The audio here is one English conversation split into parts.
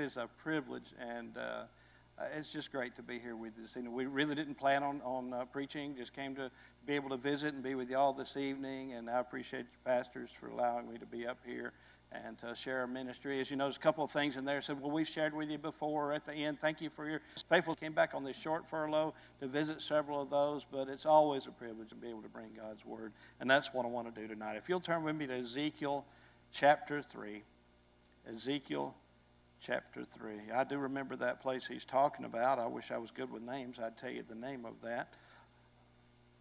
it is a privilege, and uh, it's just great to be here with you. We really didn't plan on, on uh, preaching, just came to be able to visit and be with you all this evening, and I appreciate you pastors for allowing me to be up here and to share our ministry. As you know, there's a couple of things in there said, well, we've shared with you before at the end. Thank you for your faithful. Came back on this short furlough to visit several of those, but it's always a privilege to be able to bring God's word. And that's what I want to do tonight. If you'll turn with me to Ezekiel chapter 3. Ezekiel chapter 3. I do remember that place he's talking about. I wish I was good with names. I'd tell you the name of that.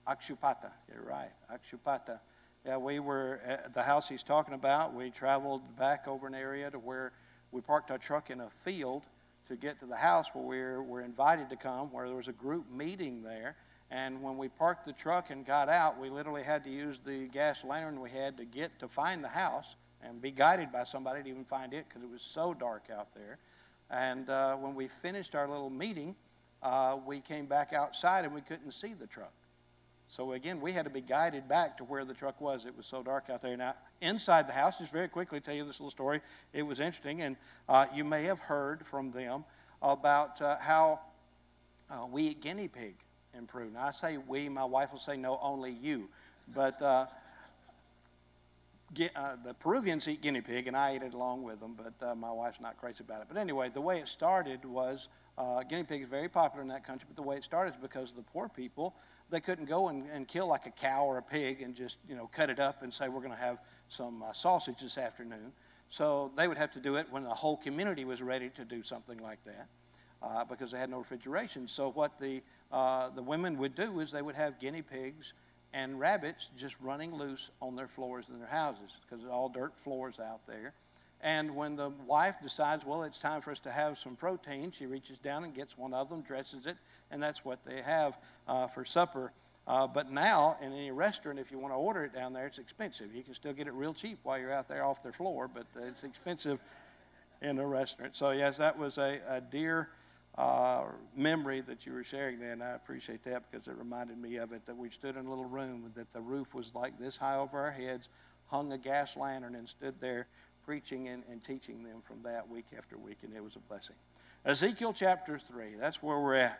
Akshupata. You're right. Akshupata. Yeah, we were at the house he's talking about. We traveled back over an area to where we parked our truck in a field to get to the house where we were, were invited to come, where there was a group meeting there. And when we parked the truck and got out, we literally had to use the gas lantern we had to get to find the house and be guided by somebody to even find it because it was so dark out there. And uh, when we finished our little meeting, uh, we came back outside and we couldn't see the truck. So again, we had to be guided back to where the truck was. It was so dark out there. Now, inside the house, just very quickly tell you this little story. It was interesting, and uh, you may have heard from them about uh, how uh, we eat guinea pig Peru. Now, I say we, my wife will say no, only you. But uh, uh, the Peruvians eat guinea pig, and I ate it along with them, but uh, my wife's not crazy about it. But anyway, the way it started was guinea pig is very popular in that country, but the way it started is because the poor people they couldn't go and, and kill like a cow or a pig and just you know cut it up and say we're going to have some uh, sausage this afternoon. So they would have to do it when the whole community was ready to do something like that uh, because they had no refrigeration. So what the uh, the women would do is they would have guinea pigs and rabbits just running loose on their floors in their houses because it's all dirt floors out there. And when the wife decides, well, it's time for us to have some protein, she reaches down and gets one of them, dresses it, and that's what they have uh, for supper. Uh, but now, in any restaurant, if you want to order it down there, it's expensive. You can still get it real cheap while you're out there off their floor, but it's expensive in a restaurant. So, yes, that was a, a dear uh, memory that you were sharing there, and I appreciate that because it reminded me of it that we stood in a little room, that the roof was like this high over our heads, hung a gas lantern, and stood there preaching and, and teaching them from that week after week, and it was a blessing. Ezekiel chapter 3, that's where we're at.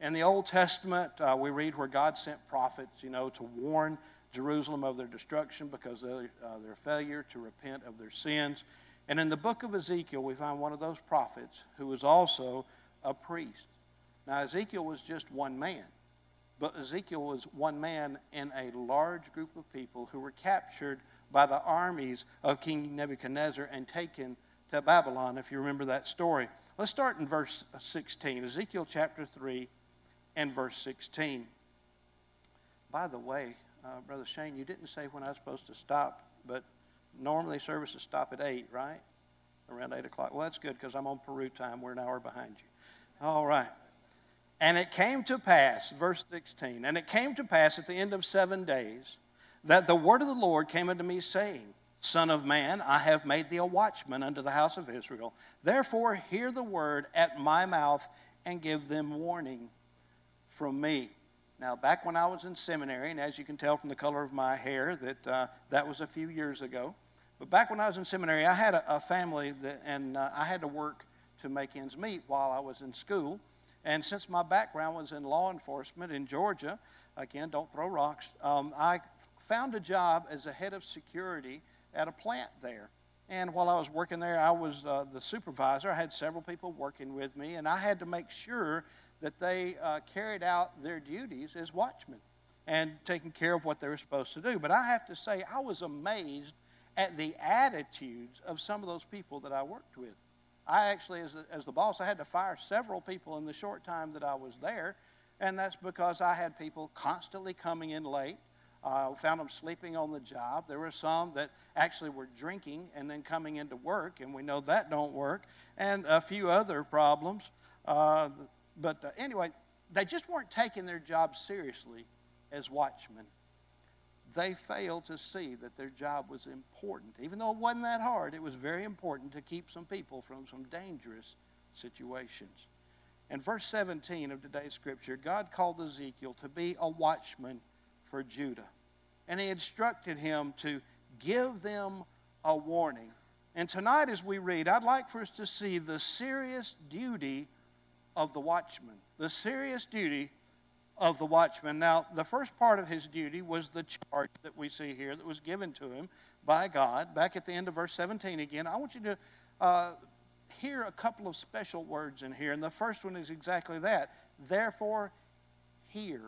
In the Old Testament, uh, we read where God sent prophets, you know, to warn Jerusalem of their destruction because of uh, their failure to repent of their sins. And in the book of Ezekiel, we find one of those prophets who was also a priest. Now, Ezekiel was just one man, but Ezekiel was one man in a large group of people who were captured by the armies of King Nebuchadnezzar and taken to Babylon, if you remember that story. Let's start in verse 16, Ezekiel chapter 3 and verse 16. By the way, uh, Brother Shane, you didn't say when I was supposed to stop, but normally services stop at 8, right? Around 8 o'clock. Well, that's good because I'm on Peru time. We're an hour behind you. All right. And it came to pass, verse 16, and it came to pass at the end of seven days that the word of the Lord came unto me, saying, Son of man, I have made thee a watchman unto the house of Israel. Therefore, hear the word at my mouth and give them warning from me. Now, back when I was in seminary, and as you can tell from the color of my hair, that uh, that was a few years ago. But back when I was in seminary, I had a, a family, that, and uh, I had to work to make ends meet while I was in school. And since my background was in law enforcement in Georgia, again, don't throw rocks, um, I found a job as a head of security at a plant there. And while I was working there, I was uh, the supervisor. I had several people working with me, and I had to make sure that they uh, carried out their duties as watchmen and taking care of what they were supposed to do. But I have to say, I was amazed at the attitudes of some of those people that I worked with. I actually, as, as the boss, I had to fire several people in the short time that I was there, and that's because I had people constantly coming in late uh, found them sleeping on the job. There were some that actually were drinking and then coming into work, and we know that don't work, and a few other problems. Uh, but uh, anyway, they just weren't taking their job seriously as watchmen. They failed to see that their job was important. Even though it wasn't that hard, it was very important to keep some people from some dangerous situations. In verse 17 of today's scripture, God called Ezekiel to be a watchman for Judah. And he instructed him to give them a warning And tonight, as we read, I'd like for us to see the serious duty of the watchman. The serious duty of the watchman. Now, the first part of his duty was the charge that we see here that was given to him by God. Back at the end of verse 17 again, I want you to uh, hear a couple of special words in here. And the first one is exactly that. Therefore, hear.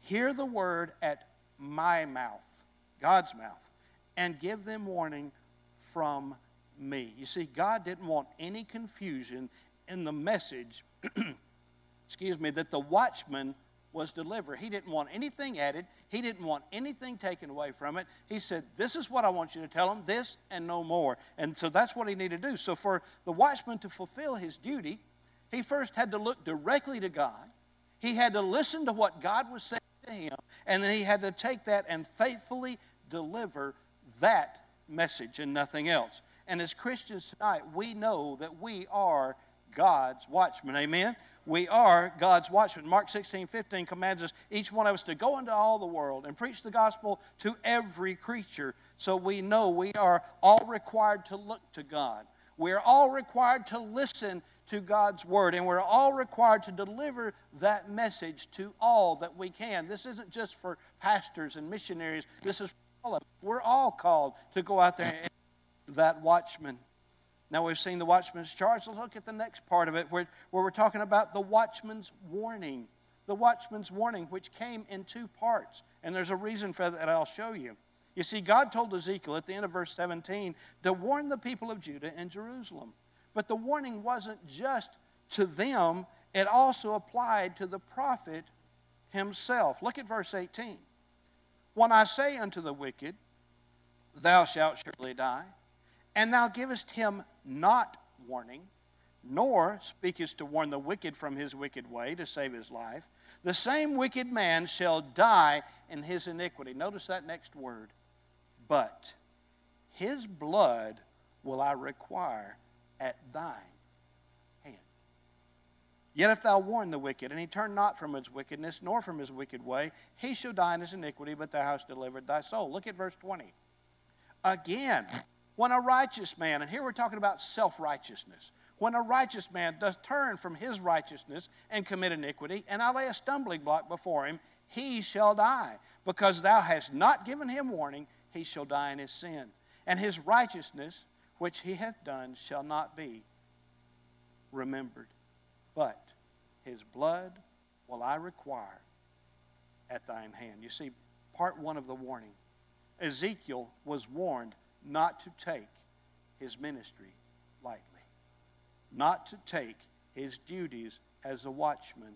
Hear the word at my mouth, God's mouth, and give them warning from me. You see, God didn't want any confusion in the message, excuse me, that the watchman was delivered. He didn't want anything added. He didn't want anything taken away from it. He said, This is what I want you to tell them, this and no more. And so that's what he needed to do. So for the watchman to fulfill his duty, he first had to look directly to God. He had to listen to what God was saying to him, and then he had to take that and faithfully deliver that message and nothing else. And as Christians tonight, we know that we are God's watchmen. Amen? We are God's watchmen. Mark 16, 15 commands us, each one of us, to go into all the world and preach the gospel to every creature. So we know we are all required to look to God. We are all required to listen to God's word, and we're all required to deliver that message to all that we can. This isn't just for pastors and missionaries, this is for all of us. We're all called to go out there and that watchman. Now we've seen the watchman's charge. Let's look at the next part of it where, where we're talking about the watchman's warning. The watchman's warning, which came in two parts. And there's a reason for that I'll show you. You see, God told Ezekiel at the end of verse 17 to warn the people of Judah and Jerusalem. But the warning wasn't just to them, it also applied to the prophet himself. Look at verse 18. When I say unto the wicked, Thou shalt surely die, and thou givest him not warning, nor speakest to warn the wicked from his wicked way to save his life, the same wicked man shall die in his iniquity. Notice that next word. But his blood will I require at thine hand. Yet if thou warn the wicked, and he turn not from his wickedness, nor from his wicked way, he shall die in his iniquity, but thou hast delivered thy soul. Look at verse 20. Again, when a righteous man, and here we're talking about self righteousness, when a righteous man does turn from his righteousness and commit iniquity, and I lay a stumbling block before him, he shall die. Because thou hast not given him warning, he shall die in his sin. And his righteousness, which he hath done, shall not be remembered. But his blood will I require at thine hand. You see, part one of the warning. Ezekiel was warned not to take his ministry lightly, not to take his duties as a watchman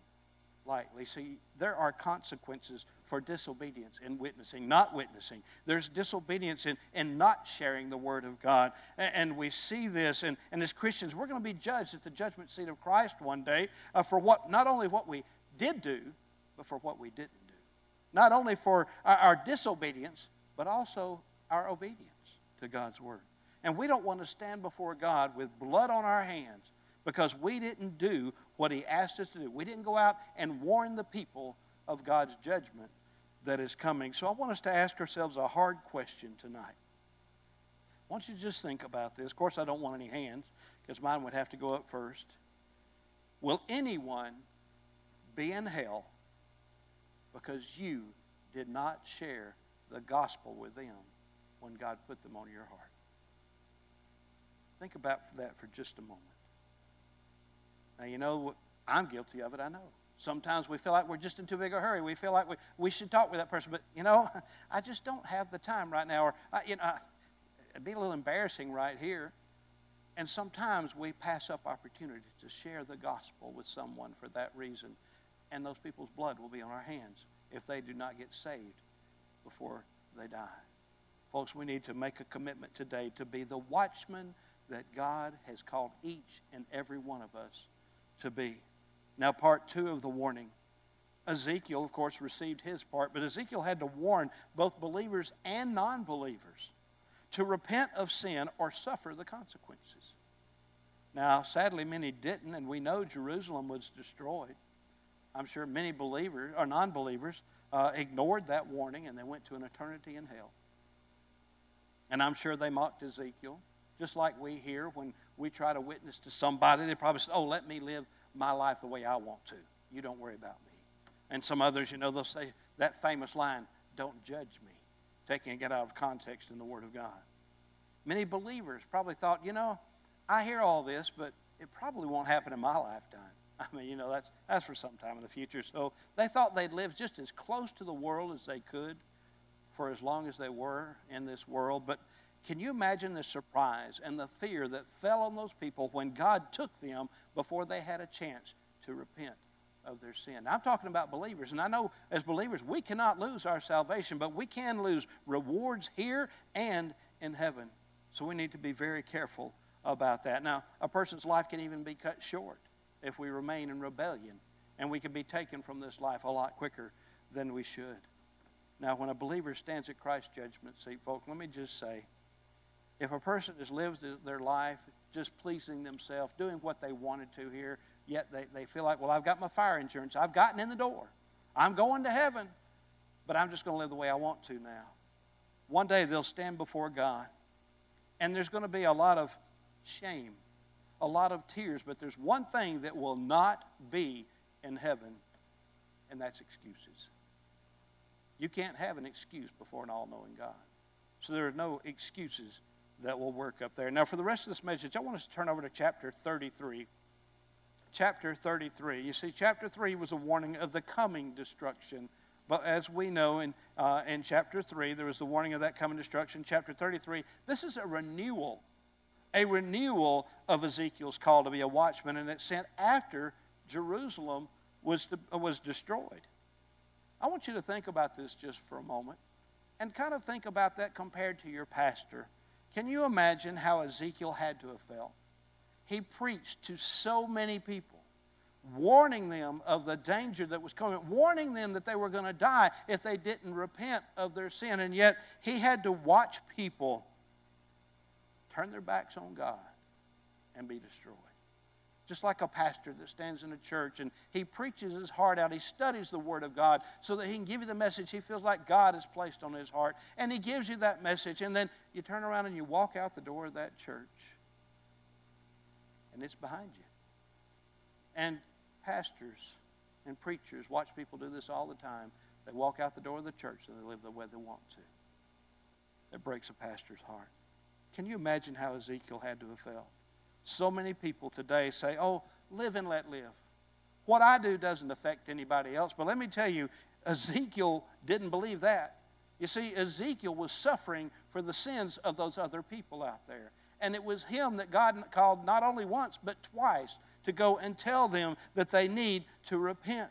lightly. See, there are consequences for disobedience in witnessing, not witnessing. There's disobedience in, in not sharing the Word of God. And, and we see this, and, and as Christians, we're going to be judged at the judgment seat of Christ one day uh, for what not only what we did do, but for what we didn't do. Not only for our, our disobedience, but also our obedience to God's Word. And we don't want to stand before God with blood on our hands because we didn't do what He asked us to do. We didn't go out and warn the people of God's judgment that is coming. So I want us to ask ourselves a hard question tonight. I want you to just think about this. Of course, I don't want any hands because mine would have to go up first. Will anyone be in hell because you did not share the gospel with them when God put them on your heart? Think about that for just a moment. Now, you know, I'm guilty of it, I know. Sometimes we feel like we're just in too big a hurry. We feel like we, we should talk with that person, but, you know, I just don't have the time right now. Or, you know, it'd be a little embarrassing right here. And sometimes we pass up opportunities to share the gospel with someone for that reason, and those people's blood will be on our hands if they do not get saved before they die. Folks, we need to make a commitment today to be the watchman that God has called each and every one of us to be. Now, part two of the warning. Ezekiel, of course, received his part, but Ezekiel had to warn both believers and non believers to repent of sin or suffer the consequences. Now, sadly, many didn't, and we know Jerusalem was destroyed. I'm sure many believers or non believers uh, ignored that warning and they went to an eternity in hell. And I'm sure they mocked Ezekiel. Just like we here, when we try to witness to somebody, they probably say, Oh, let me live my life the way I want to. You don't worry about me. And some others, you know, they'll say that famous line, Don't judge me, taking it out of context in the Word of God. Many believers probably thought, you know, I hear all this, but it probably won't happen in my lifetime. I mean, you know, that's, that's for some time in the future. So they thought they'd live just as close to the world as they could for as long as they were in this world. But can you imagine the surprise and the fear that fell on those people when God took them before they had a chance to repent of their sin? Now, I'm talking about believers, and I know as believers we cannot lose our salvation, but we can lose rewards here and in heaven. So we need to be very careful about that. Now, a person's life can even be cut short if we remain in rebellion, and we can be taken from this life a lot quicker than we should. Now, when a believer stands at Christ's judgment seat, folks, let me just say if a person just lives their life just pleasing themselves, doing what they wanted to here, yet they, they feel like, well, I've got my fire insurance, I've gotten in the door, I'm going to heaven, but I'm just going to live the way I want to now. One day they'll stand before God, and there's going to be a lot of shame, a lot of tears, but there's one thing that will not be in heaven, and that's excuses. You can't have an excuse before an all knowing God. So there are no excuses that will work up there. Now, for the rest of this message, I want us to turn over to chapter 33. Chapter 33. You see, chapter 3 was a warning of the coming destruction. But as we know in, uh, in chapter 3, there was the warning of that coming destruction. Chapter 33, this is a renewal a renewal of Ezekiel's call to be a watchman, and it's sent after Jerusalem was, to, was destroyed. I want you to think about this just for a moment and kind of think about that compared to your pastor. Can you imagine how Ezekiel had to have felt? He preached to so many people, warning them of the danger that was coming, warning them that they were going to die if they didn't repent of their sin. And yet, he had to watch people turn their backs on God and be destroyed. Just like a pastor that stands in a church and he preaches his heart out, he studies the Word of God so that he can give you the message he feels like God has placed on his heart. And he gives you that message, and then you turn around and you walk out the door of that church, and it's behind you. And pastors and preachers watch people do this all the time. They walk out the door of the church and they live the way they want to. It breaks a pastor's heart. Can you imagine how Ezekiel had to have felt? So many people today say, oh, live and let live. What I do doesn't affect anybody else. But let me tell you, Ezekiel didn't believe that. You see, Ezekiel was suffering for the sins of those other people out there. And it was him that God called not only once, but twice to go and tell them that they need to repent.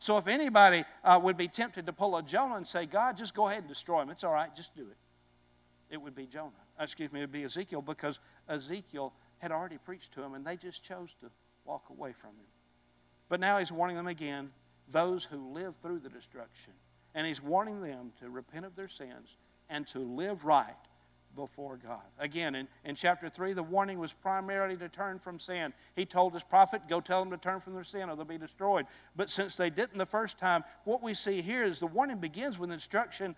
So if anybody uh, would be tempted to pull a Jonah and say, God, just go ahead and destroy him, it's all right, just do it, it would be Jonah excuse me, it would be Ezekiel because Ezekiel had already preached to him and they just chose to walk away from him. But now he's warning them again, those who live through the destruction. And he's warning them to repent of their sins and to live right before God. Again, in, in chapter 3, the warning was primarily to turn from sin. He told his prophet, Go tell them to turn from their sin or they'll be destroyed. But since they didn't the first time, what we see here is the warning begins with instruction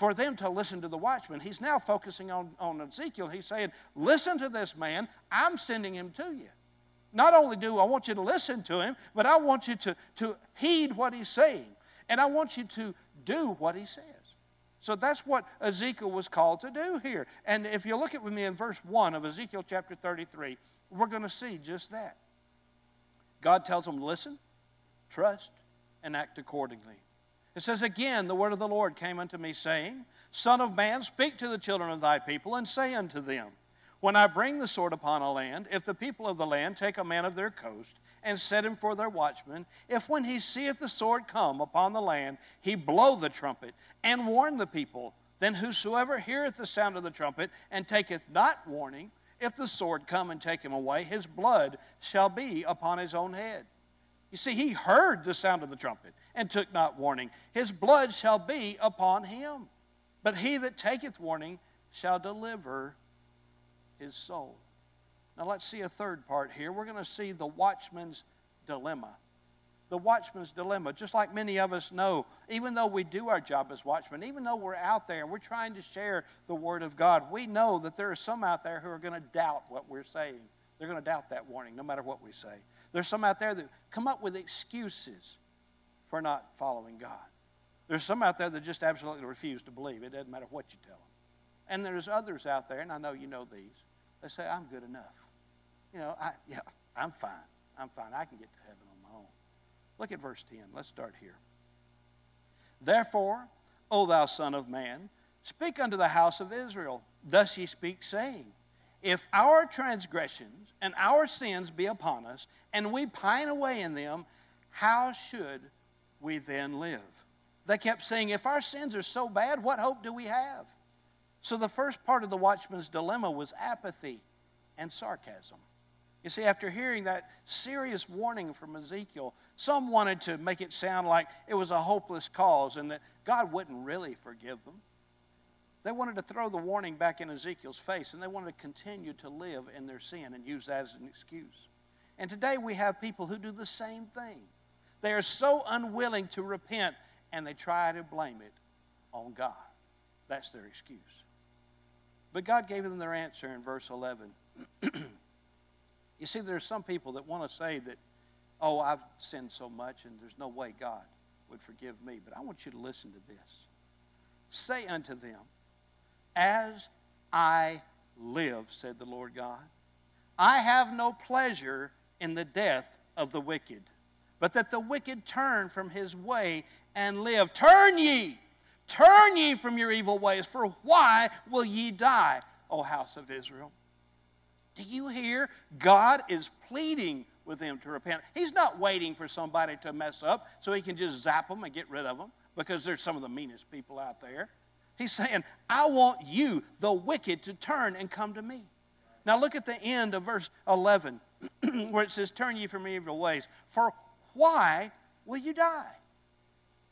for them to listen to the watchman. He's now focusing on, on Ezekiel. He's saying, Listen to this man, I'm sending him to you. Not only do I want you to listen to him, but I want you to, to heed what he's saying. And I want you to do what he says. So that's what Ezekiel was called to do here. And if you look at with me in verse 1 of Ezekiel chapter 33, we're going to see just that. God tells him, listen, trust, and act accordingly. It says, Again, the word of the Lord came unto me, saying, Son of man, speak to the children of thy people, and say unto them, When I bring the sword upon a land, if the people of the land take a man of their coast, and set him for their watchman, if when he seeth the sword come upon the land, he blow the trumpet, and warn the people, then whosoever heareth the sound of the trumpet, and taketh not warning, if the sword come and take him away, his blood shall be upon his own head. You see, he heard the sound of the trumpet and took not warning. His blood shall be upon him. But he that taketh warning shall deliver his soul. Now let's see a third part here. We're going to see the watchman's dilemma. the watchman's dilemma, just like many of us know, even though we do our job as watchmen, even though we're out there and we're trying to share the Word of God, we know that there are some out there who are going to doubt what we're saying. They're going to doubt that warning no matter what we say. There's some out there that come up with excuses for not following God. There's some out there that just absolutely refuse to believe. It doesn't matter what you tell them. And there's others out there, and I know you know these, they say, I'm good enough. You know, I, yeah, I'm fine. I'm fine. I can get to heaven on my own. Look at verse 10. Let's start here. Therefore, O thou Son of Man, speak unto the house of Israel. Thus ye speak, saying, If our transgressions and our sins be upon us, and we pine away in them, how should we then live? They kept saying, if our sins are so bad, what hope do we have? So the first part of the watchman's dilemma was apathy and sarcasm. You see, after hearing that serious warning from Ezekiel, some wanted to make it sound like it was a hopeless cause and that God wouldn't really forgive them. They wanted to throw the warning back in Ezekiel's face and they wanted to continue to live in their sin and use that as an excuse. And today we have people who do the same thing. They are so unwilling to repent and they try to blame it on God. That's their excuse. But God gave them their answer in verse 11. you see, there are some people that want to say that, oh, I've sinned so much and there's no way God would forgive me. But I want you to listen to this. Say unto them, As I live, said the Lord God, I have no pleasure in the death of the wicked but that the wicked turn from his way and live. Turn ye, turn ye from your evil ways, for why will ye die, O house of Israel? Do you hear? God is pleading with them to repent. He's not waiting for somebody to mess up so he can just zap them and get rid of them because they're some of the meanest people out there. He's saying, I want you, the wicked, to turn and come to me. Now look at the end of verse 11 where it says, Turn ye from your evil ways. For why will you die?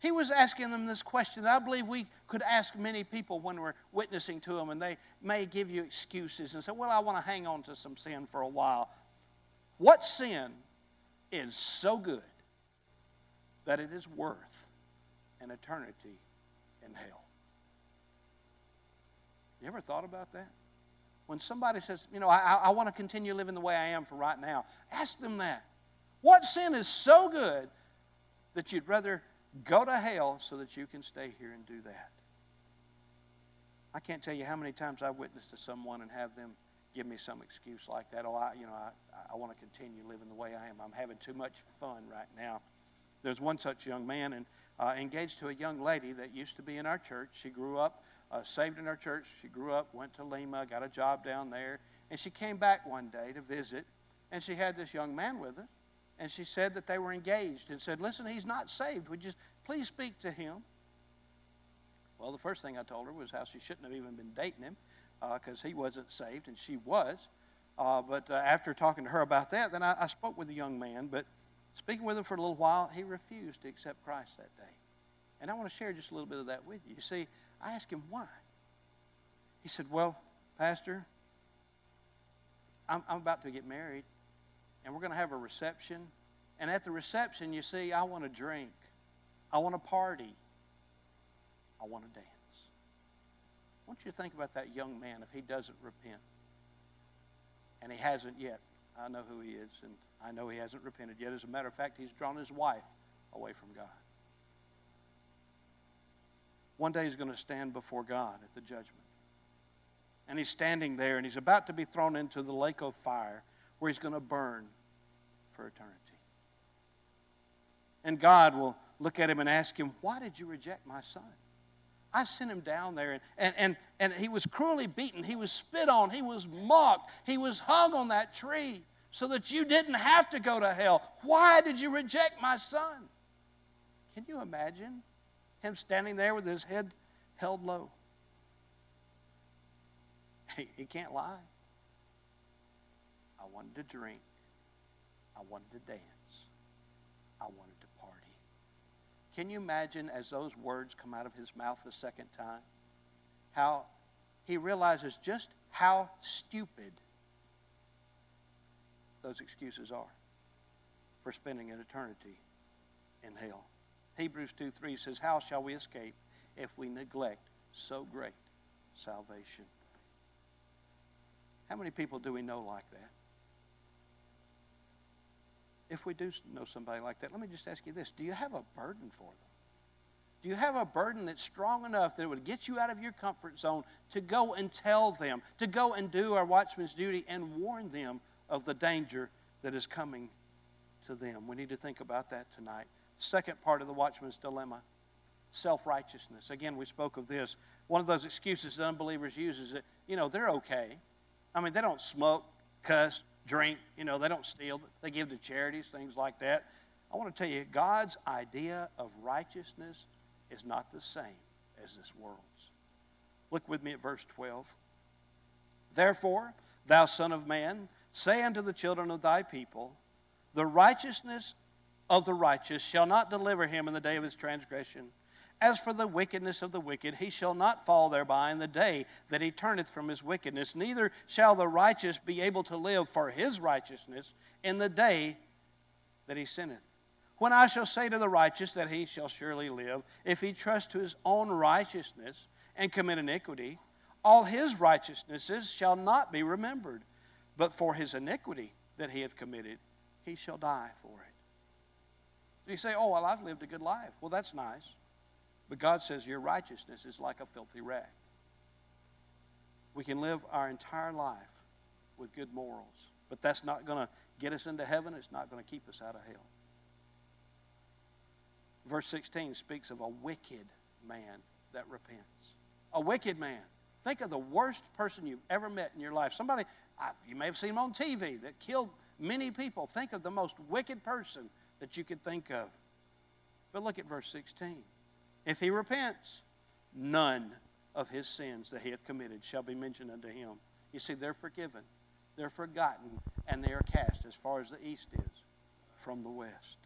He was asking them this question. I believe we could ask many people when we're witnessing to them, and they may give you excuses and say, Well, I want to hang on to some sin for a while. What sin is so good that it is worth an eternity in hell? You ever thought about that? When somebody says, You know, I, I want to continue living the way I am for right now, ask them that. What sin is so good that you'd rather go to hell so that you can stay here and do that? I can't tell you how many times I've witnessed to someone and have them give me some excuse like that. Oh, I, you know, I, I want to continue living the way I am. I'm having too much fun right now. There's one such young man and uh, engaged to a young lady that used to be in our church. She grew up, uh, saved in our church. She grew up, went to Lima, got a job down there, and she came back one day to visit, and she had this young man with her and she said that they were engaged and said, Listen, he's not saved. Would you please speak to him? Well, the first thing I told her was how she shouldn't have even been dating him because uh, he wasn't saved and she was. Uh, but uh, after talking to her about that, then I, I, spoke with the young man. But speaking with him for a little while, he refused to accept Christ that day. And I want to share just a little bit of that with you. You see, I asked him why. He said, Well, Pastor, I'm, I'm about to get married and we're going to have a reception. And at the reception, you see, I want to drink, I want to party, I want to dance. I want you to think about that young man if he doesn't repent. And he hasn't yet. I know who he is, and I know he hasn't repented yet. As a matter of fact, he's drawn his wife away from God. One day he's going to stand before God at the judgment. And he's standing there, and he's about to be thrown into the lake of fire where he's going to burn for eternity. And God will look at him and ask him, Why did you reject my son? I sent him down there, and, and, and, and he was cruelly beaten. He was spit on. He was mocked. He was hung on that tree so that you didn't have to go to hell. Why did you reject my son? Can you imagine him standing there with his head held low? He, he can't lie. I wanted to drink. I wanted to dance. I wanted to party. Can you imagine as those words come out of his mouth the second time? How he realizes just how stupid those excuses are for spending an eternity in hell. Hebrews 2 3 says, How shall we escape if we neglect so great salvation? How many people do we know like that? If we do know somebody like that, let me just ask you this Do you have a burden for them? Do you have a burden that's strong enough that it would get you out of your comfort zone to go and tell them, to go and do our watchman's duty and warn them of the danger that is coming to them? We need to think about that tonight. Second part of the watchman's dilemma self righteousness. Again, we spoke of this. One of those excuses that unbelievers use is that, you know, they're okay. I mean, they don't smoke, cuss, drink, you know, they don't steal, they give to charities, things like that. I want to tell you, God's idea of righteousness is not the same as this world's. Look with me at verse 12. Therefore, thou Son of Man, say unto the children of thy people, The righteousness of the righteous shall not deliver him in the day of his transgression. As for the wickedness of the wicked, he shall not fall thereby in the day that he turneth from his wickedness, neither shall the righteous be able to live for his righteousness in the day that he sinneth. When I shall say to the righteous that he shall surely live, if he trust to his own righteousness and commit iniquity, all his righteousnesses shall not be remembered, but for his iniquity that he hath committed, he shall die for it. You say, Oh, well, I've lived a good life. Well, that's nice. But God says your righteousness is like a filthy rag. We can live our entire life with good morals, but that's not going to get us into heaven. It's not going to keep us out of hell. Verse 16 speaks of a wicked man that repents. A wicked man. Think of the worst person you've ever met in your life. Somebody, you may have seen him on TV, that killed many people. Think of the most wicked person that you could think of. But look at verse 16. If he repents, none of his sins that he hath committed shall be mentioned unto him. You see, they're forgiven, they're forgotten, and they are cast as far as the east is from the west.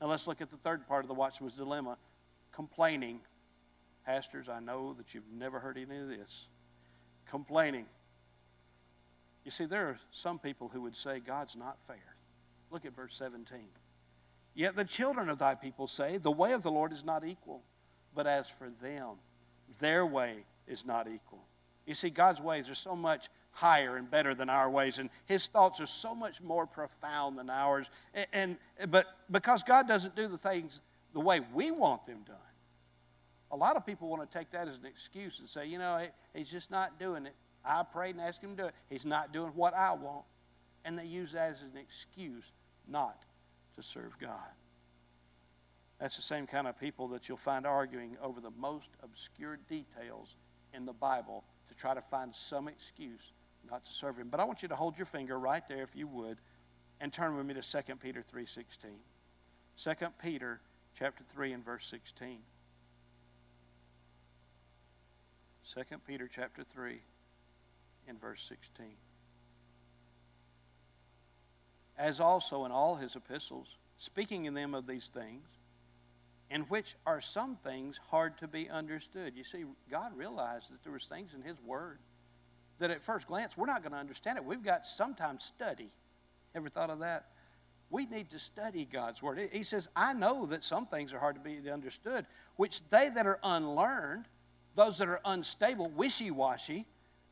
Now let's look at the third part of the watchman's dilemma complaining. Pastors, I know that you've never heard any of this. Complaining. You see, there are some people who would say God's not fair. Look at verse 17. Yet the children of thy people say, The way of the Lord is not equal. But as for them, their way is not equal. You see, God's ways are so much higher and better than our ways, and His thoughts are so much more profound than ours. And, and but because God doesn't do the things the way we want them done, a lot of people want to take that as an excuse and say, you know, He's just not doing it. I prayed and asked Him to do it. He's not doing what I want, and they use that as an excuse not to serve God. That's the same kind of people that you'll find arguing over the most obscure details in the Bible to try to find some excuse not to serve him. But I want you to hold your finger right there if you would and turn with me to 2 Peter 3:16. 2 Peter chapter 3 and verse 16. 2 Peter chapter 3 in verse 16. As also in all his epistles, speaking in them of these things, in which are some things hard to be understood. You see, God realized that there was things in His Word that at first glance we're not going to understand it. We've got sometimes study. Ever thought of that? We need to study God's Word. He says, I know that some things are hard to be understood, which they that are unlearned, those that are unstable, wishy washy,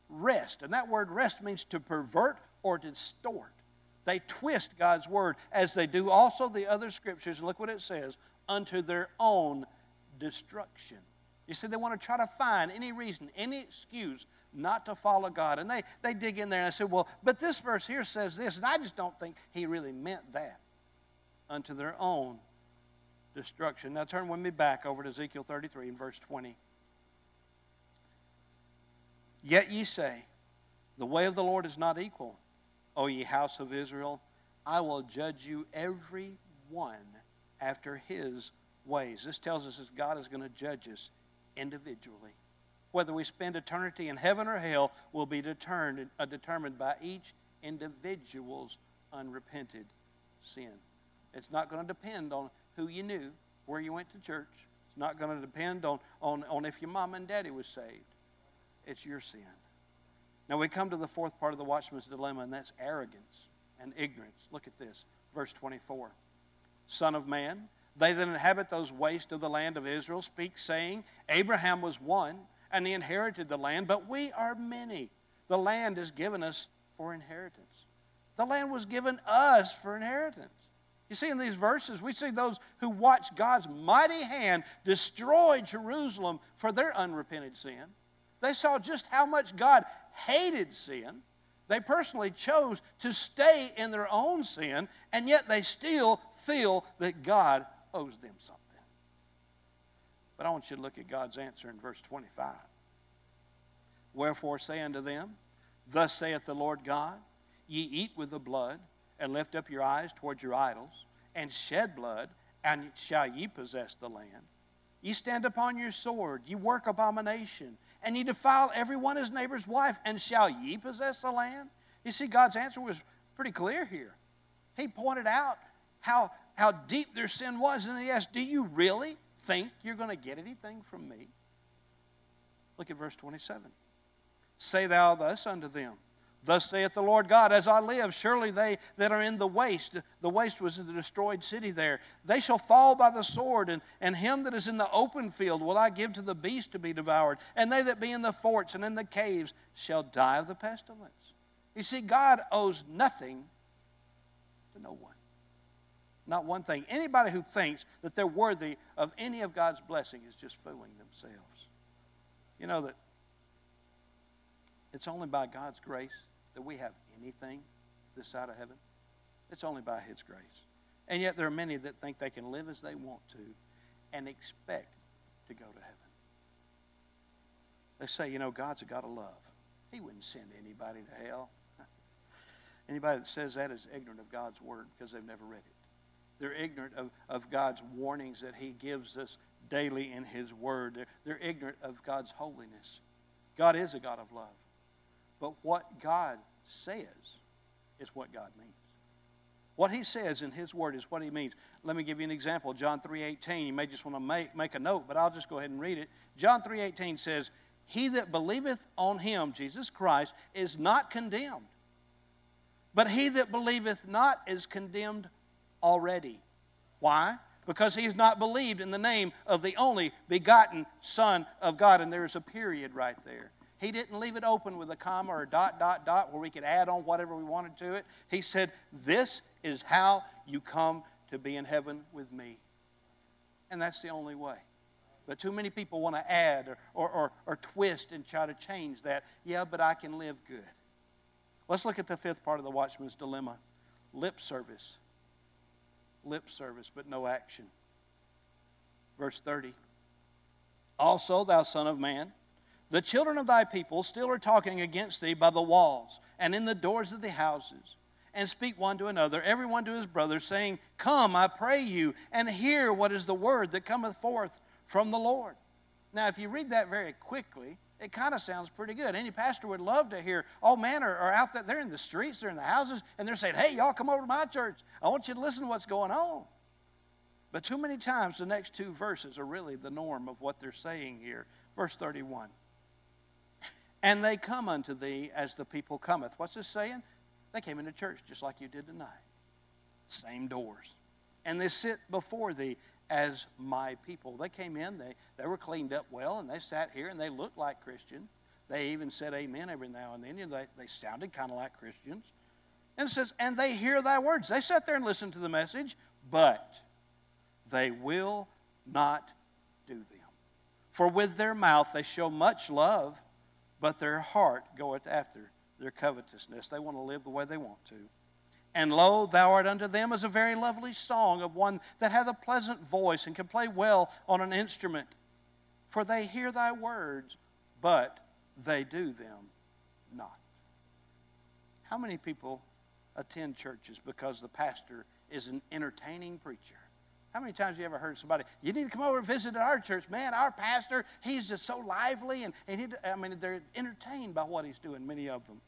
rest. And that word rest means to pervert or distort. They twist God's Word as they do also the other scriptures. Look what it says unto their own destruction. You see, they want to try to find any reason, any excuse not to follow God. And they, they dig in there and I say, well, but this verse here says this, and I just don't think he really meant that. Unto their own destruction. Now turn with me back over to Ezekiel 33 and verse 20. Yet ye say, The way of the Lord is not equal, O ye house of Israel. I will judge you every one after his ways. This tells us that God is going to judge us individually. Whether we spend eternity in heaven or hell will be determined, uh, determined by each individual's unrepented sin. It's not going to depend on who you knew, where you went to church. It's not going to depend on, on, on if your mom and daddy was saved. It's your sin. Now we come to the fourth part of the watchman's dilemma, and that's arrogance and ignorance. Look at this, verse 24. Son of man, They that inhabit those wastes of the land of Israel speak, saying, Abraham was one, and he inherited the land, but we are many. The land is given us for inheritance. The land was given us for inheritance. You see, in these verses, we see those who watched God's mighty hand destroy Jerusalem for their unrepented sin. They saw just how much God hated sin. They personally chose to stay in their own sin, and yet they still feel that God owes them something. But I want you to look at God's answer in verse 25. Wherefore say unto them, Thus saith the Lord God, Ye eat with the blood, and lift up your eyes towards your idols, and shed blood, and shall ye possess the land. Ye stand upon your sword, ye work abomination, and ye defile every one his neighbor's wife, and shall ye possess the land? You see, God's answer was pretty clear here. He pointed out how, how deep their sin was, and he asked, Do you really think you're going to get anything from me? Look at verse 27. Say thou thus unto them, Thus saith the Lord God, As I live, surely they that are in the waste, the waste was the destroyed city there, they shall fall by the sword, and, and him that is in the open field will I give to the beast to be devoured, and they that be in the forts and in the caves shall die of the pestilence. You see, God owes nothing to no one. Not one thing. Anybody who thinks that they're worthy of any of God's blessing is just fooling themselves. You know that it's only by God's grace that we have anything this side of heaven? It's only by His grace. And yet there are many that think they can live as they want to and expect to go to heaven. They say, you know, God's a God of love. He wouldn't send anybody to hell. Anybody that says that is ignorant of God's word because they've never read it. They're ignorant of, of God's warnings that He gives us daily in His word. They're, they're ignorant of God's holiness. God is a God of love. But what God says is what God means. What he says in his word is what he means. Let me give you an example. John 3.18. You may just want to make, make a note, but I'll just go ahead and read it. John 3.18 says, He that believeth on him, Jesus Christ, is not condemned. But he that believeth not is condemned already. Why? Because he has not believed in the name of the only begotten Son of God. And there's a period right there. He didn't leave it open with a comma or a dot, dot, dot where we could add on whatever we wanted to it. He said, This is how you come to be in heaven with me. And that's the only way. But too many people want to add or, or, or, or twist and try to change that. Yeah, but I can live good. Let's look at the fifth part of the watchman's dilemma lip service. Lip service, but no action. Verse 30. Also, thou son of man, the children of thy people still are talking against thee by the walls and in the doors of the houses, and speak one to another, every one to his brother, saying, Come, I pray you, and hear what is the word that cometh forth from the Lord. Now, if you read that very quickly, it kind of sounds pretty good. Any pastor would love to hear, oh man, are, are out there, they're in the streets, they're in the houses, and they're saying, hey, y'all come over to my church. I want you to listen to what's going on. But too many times, the next two verses are really the norm of what they're saying here. Verse 31 and they come unto thee as the people cometh. What's this saying? They came into church just like you did tonight. Same doors. And they sit before thee as my people. They came in, they, they were cleaned up well, and they sat here and they looked like Christians. They even said amen every now and then. You know, they, they sounded kind of like Christians. And it says, and they hear thy words. They sat there and listened to the message, but they will not do them. For with their mouth they show much love, but their heart goeth after their covetousness. They want to live the way they want to. And lo, thou art unto them as a very lovely song of one that hath a pleasant voice and can play well on an instrument. For they hear thy words, but they do them not. How many people attend churches because the pastor is an entertaining preacher? How many times have you ever heard somebody, you need to come over and visit our church? Man, our pastor, he's just so lively. And, and he, I mean, they're entertained by what he's doing, many of them.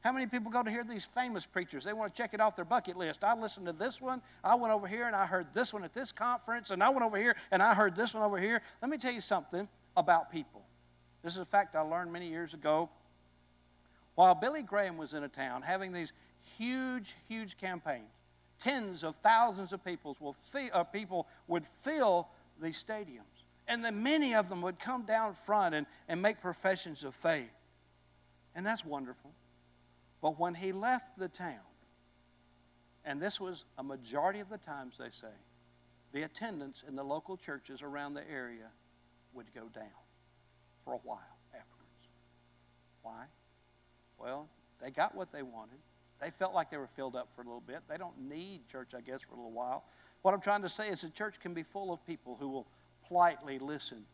How many people go to hear these famous preachers? They want to check it off their bucket list. I listened to this one. I went over here and I heard this one at this conference. And I went over here and I heard this one over here. Let me tell you something about people. This is a fact I learned many years ago. While Billy Graham was in a town having these huge, huge campaigns, tens of thousands of people, will uh, people would fill these stadiums. And then many of them would come down front and, and make professions of faith. And that's wonderful. But when he left the town, and this was a majority of the times, they say, the attendance in the local churches around the area would go down for a while afterwards. Why? Well, they got what they wanted. They felt like they were filled up for a little bit. They don't need church, I guess, for a little while. What I'm trying to say is the church can be full of people who will politely listen.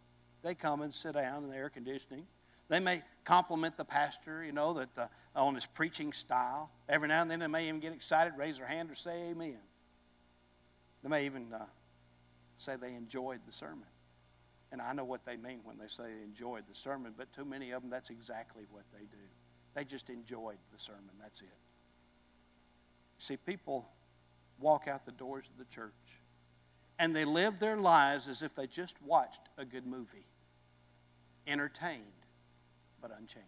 They come and sit down in the air conditioning. They may compliment the pastor, you know, that the, on his preaching style. Every now and then they may even get excited, raise their hand, or say amen. They may even uh, say they enjoyed the sermon. And I know what they mean when they say they enjoyed the sermon, but too many of them, that's exactly what they do. They just enjoyed the sermon. That's it. See, people walk out the doors of the church and they live their lives as if they just watched a good movie. Entertained, but unchanged.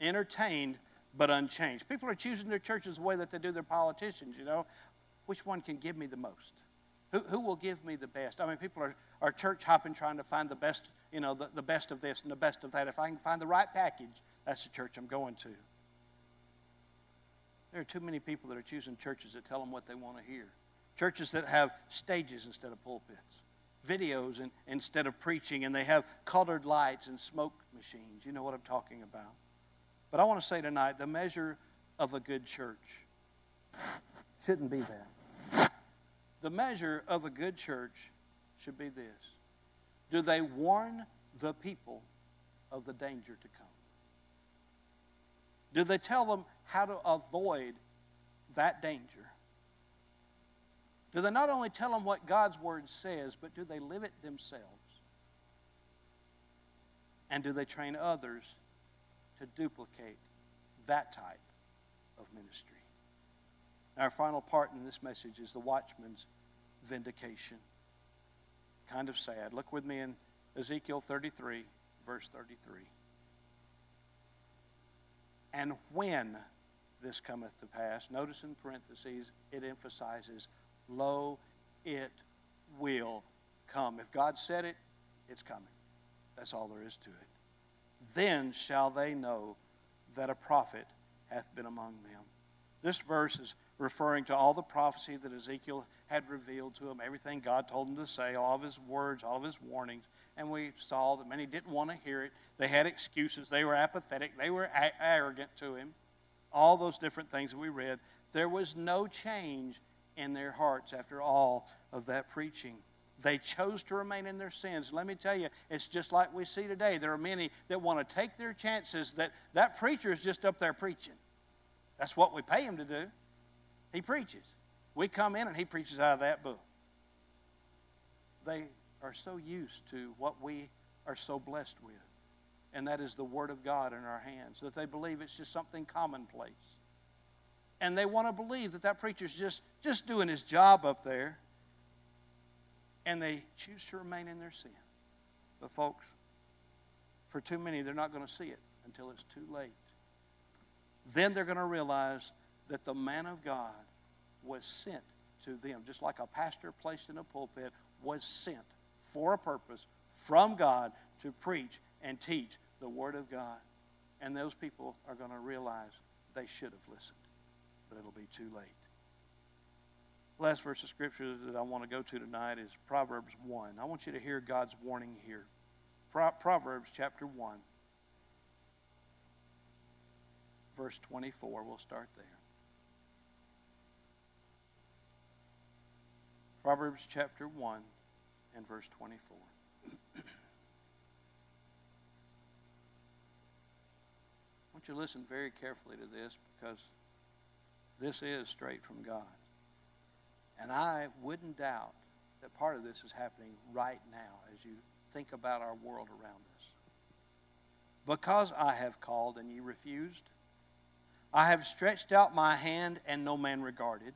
Entertained, but unchanged. People are choosing their churches the way that they do their politicians, you know. Which one can give me the most? Who, who will give me the best? I mean, people are, are church hopping trying to find the best, you know, the, the best of this and the best of that. If I can find the right package, that's the church I'm going to. There are too many people that are choosing churches that tell them what they want to hear. Churches that have stages instead of pulpits, videos in, instead of preaching, and they have colored lights and smoke machines. You know what I'm talking about. But I want to say tonight the measure of a good church shouldn't be that. The measure of a good church should be this Do they warn the people of the danger to come? Do they tell them how to avoid that danger? Do they not only tell them what God's Word says, but do they live it themselves? And do they train others to duplicate that type of ministry? Our final part in this message is the watchman's vindication. Kind of sad. Look with me in Ezekiel 33, verse 33. And when this cometh to pass, notice in parentheses, it emphasizes, lo, it will come. If God said it, it's coming. That's all there is to it. Then shall they know that a prophet hath been among them. This verse is referring to all the prophecy that Ezekiel had revealed to him, everything God told him to say, all of his words, all of his warnings. And we saw that many didn't want to hear it. They had excuses. They were apathetic. They were a- arrogant to him. All those different things that we read. There was no change in their hearts after all of that preaching. They chose to remain in their sins. Let me tell you, it's just like we see today. There are many that want to take their chances that that preacher is just up there preaching. That's what we pay him to do. He preaches. We come in and he preaches out of that book. They are so used to what we are so blessed with, and that is the Word of God in our hands, that they believe it's just something commonplace. And they want to believe that that preacher's just, just doing his job up there, and they choose to remain in their sin. But, folks, for too many, they're not going to see it until it's too late. Then they're going to realize that the man of God was sent to them, just like a pastor placed in a pulpit was sent for a purpose from God to preach and teach the Word of God. And those people are going to realize they should have listened, but it'll be too late. Last verse of Scripture that I want to go to tonight is Proverbs 1. I want you to hear God's warning here. Proverbs chapter 1, verse 24. We'll start there. Proverbs chapter 1 and verse 24. I want you to listen very carefully to this because this is straight from God. And I wouldn't doubt that part of this is happening right now as you think about our world around us. Because I have called and ye refused, I have stretched out my hand and no man regarded.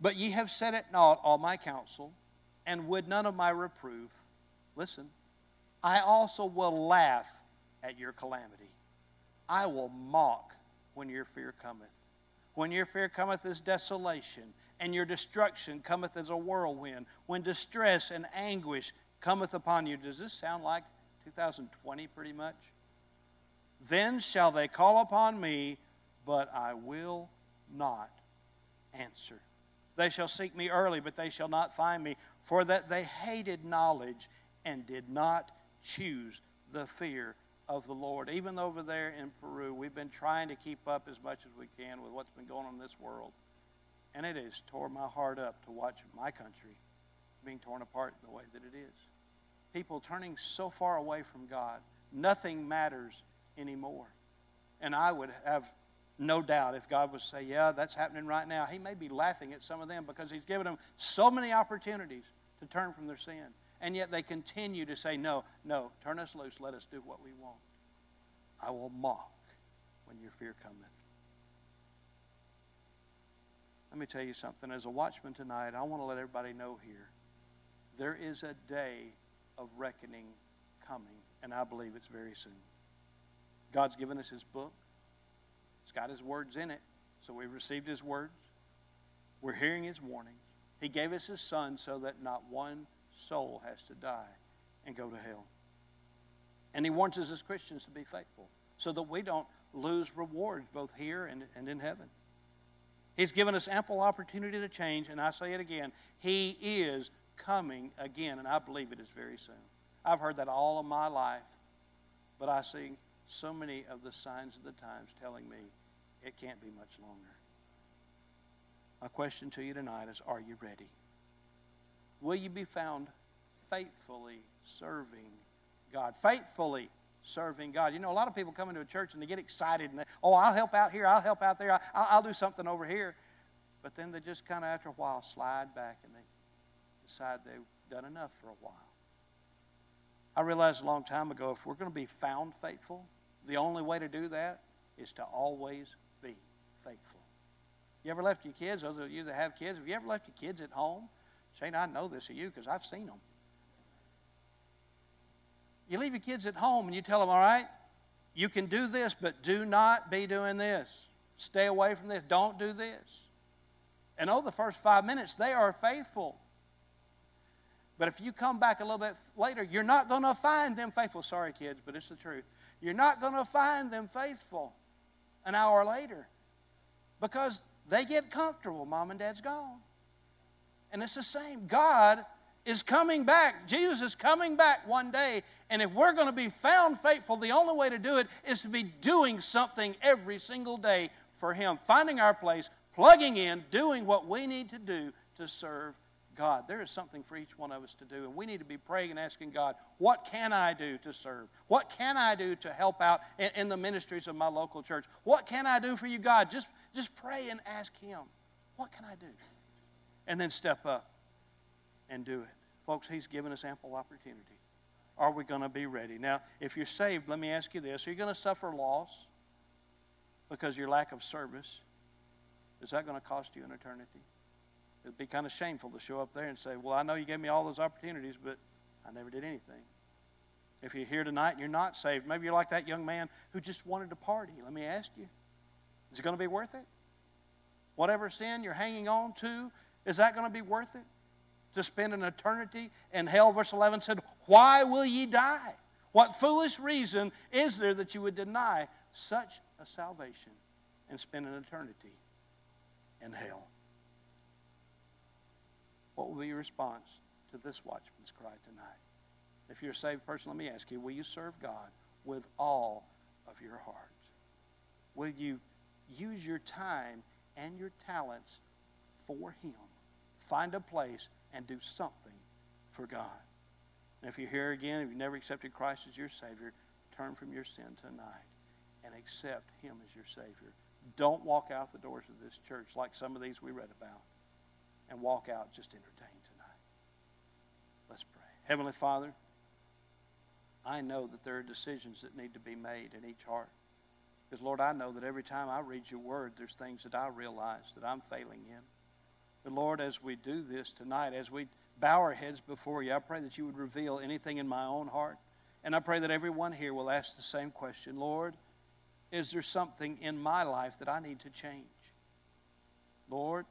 But ye have set at naught all my counsel, and would none of my reproof. Listen, I also will laugh at your calamity. I will mock when your fear cometh. When your fear cometh as desolation, and your destruction cometh as a whirlwind, when distress and anguish cometh upon you. Does this sound like 2020 pretty much? Then shall they call upon me, but I will not answer. They shall seek me early, but they shall not find me, for that they hated knowledge and did not choose the fear of the Lord. Even over there in Peru, we've been trying to keep up as much as we can with what's been going on in this world. And it has tore my heart up to watch my country being torn apart the way that it is. People turning so far away from God, nothing matters anymore. And I would have no doubt if God would say, Yeah, that's happening right now, He may be laughing at some of them because He's given them so many opportunities to turn from their sin. And yet they continue to say, No, no, turn us loose, let us do what we want. I will mock when your fear cometh. Let me tell you something. As a watchman tonight, I want to let everybody know here there is a day of reckoning coming, and I believe it's very soon. God's given us His book, it's got His words in it, so we've received His words. We're hearing His warnings. He gave us His Son so that not one soul has to die and go to hell. And He wants us as Christians to be faithful so that we don't lose rewards both here and, and in heaven. He's given us ample opportunity to change, and I say it again He is coming again, and I believe it is very soon. I've heard that all of my life, but I see so many of the signs of the times telling me it can't be much longer. My question to you tonight is Are you ready? Will you be found faithfully serving God? Faithfully serving God. You know, a lot of people come into a church and they get excited and they, oh, I'll help out here, I'll help out there, I'll, I'll do something over here. But then they just kind of, after a while, slide back and they decide they've done enough for a while. I realized a long time ago if we're going to be found faithful, the only way to do that is to always faithful. You ever left your kids, those of you that have kids, have you ever left your kids at home? Shane, I know this of you because I've seen them. You leave your kids at home and you tell them, all right, you can do this, but do not be doing this. Stay away from this. Don't do this. And oh, the first five minutes, they are faithful. But if you come back a little bit later, you're not going to find them faithful. Sorry, kids, but it's the truth. You're not going to find them faithful an hour later because they get comfortable. Mom and dad's gone. And it's the same. God is coming back. Jesus is coming back one day. And if we're going to be found faithful, the only way to do it is to be doing something every single day for Him, finding our place, plugging in, doing what we need to do to serve God. There is something for each one of us to do, and we need to be praying and asking God, what can I do to serve? What can I do to help out in, in the ministries of my local church? What can I do for you, God? Just, just pray and ask Him, what can I do? And then step up and do it. Folks, He's given us ample opportunity. Are we going to be ready? Now, if you're saved, let me ask you this Are you going to suffer loss because your lack of service? Is that going to cost you an eternity? It'd be kind of shameful to show up there and say, Well, I know you gave me all those opportunities, but I never did anything. If you're here tonight and you're not saved, maybe you're like that young man who just wanted to party. Let me ask you, is it going to be worth it? Whatever sin you're hanging on to, is that going to be worth it? To spend an eternity in hell? Verse 11 said, Why will ye die? What foolish reason is there that you would deny such a salvation and spend an eternity in hell? What will be your response to this watchman's cry tonight? If you're a saved person, let me ask you, will you serve God with all of your heart? Will you use your time and your talents for Him? Find a place and do something for God. And if you're here again, if you've never accepted Christ as your Savior, turn from your sin tonight and accept Him as your Savior. Don't walk out the doors of this church like some of these we read about and walk out just entertained tonight. Let's pray. Heavenly Father, I know that there are decisions that need to be made in each heart. Because, Lord, I know that every time I read your word, there's things that I realize that I'm failing in. But, Lord, as we do this tonight, as we bow our heads before you, I pray that you would reveal anything in my own heart. And I pray that everyone here will ask the same question Lord, is there something in my life that I need to change? Lord,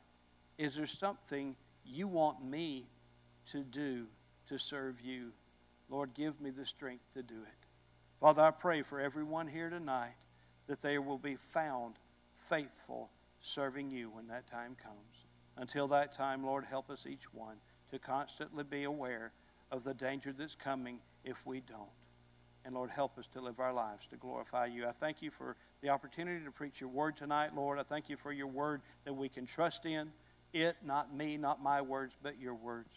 is there something you want me to do to serve you? Lord, give me the strength to do it. Father, I pray for everyone here tonight that they will be found faithful serving you when that time comes. Until that time, Lord, help us each one to constantly be aware of the danger that's coming if we don't. And Lord, help us to live our lives to glorify you. I thank you for the opportunity to preach your word tonight, Lord. I thank you for your word that we can trust in. It, not me, not my words, but your words.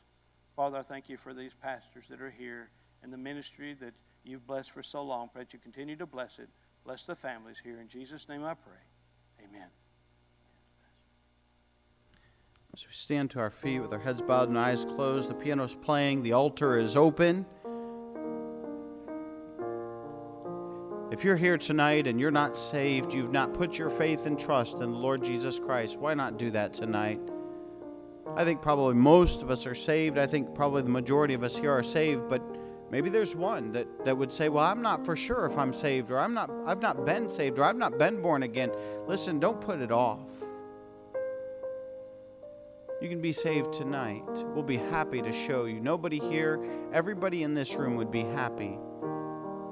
Father, I thank you for these pastors that are here and the ministry that you've blessed for so long. Pray that you continue to bless it. Bless the families here. In Jesus' name I pray. Amen. As we stand to our feet with our heads bowed and eyes closed, the piano is playing, the altar is open. If you're here tonight and you're not saved, you've not put your faith and trust in the Lord Jesus Christ, why not do that tonight? I think probably most of us are saved. I think probably the majority of us here are saved, but maybe there's one that, that would say, Well, I'm not for sure if I'm saved, or I'm not I've not been saved, or I've not been born again. Listen, don't put it off. You can be saved tonight. We'll be happy to show you. Nobody here, everybody in this room would be happy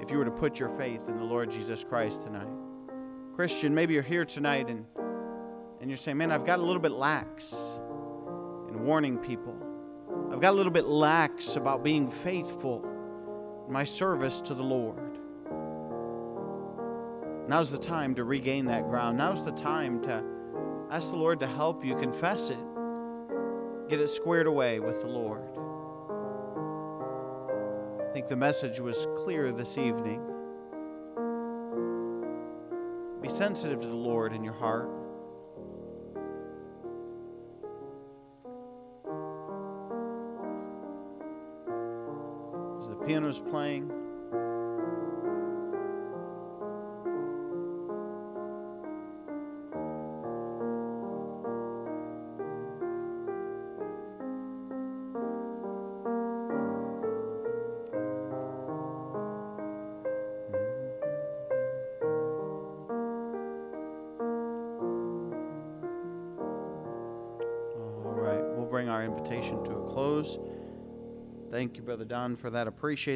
if you were to put your faith in the Lord Jesus Christ tonight. Christian, maybe you're here tonight and, and you're saying, Man, I've got a little bit lax in warning people. I've got a little bit lax about being faithful my service to the Lord. Now's the time to regain that ground. Now's the time to ask the Lord to help you confess it, get it squared away with the Lord. I think the message was clear this evening. Be sensitive to the Lord in your heart. As the piano is playing, Thank you, Brother Don, for that. Appreciate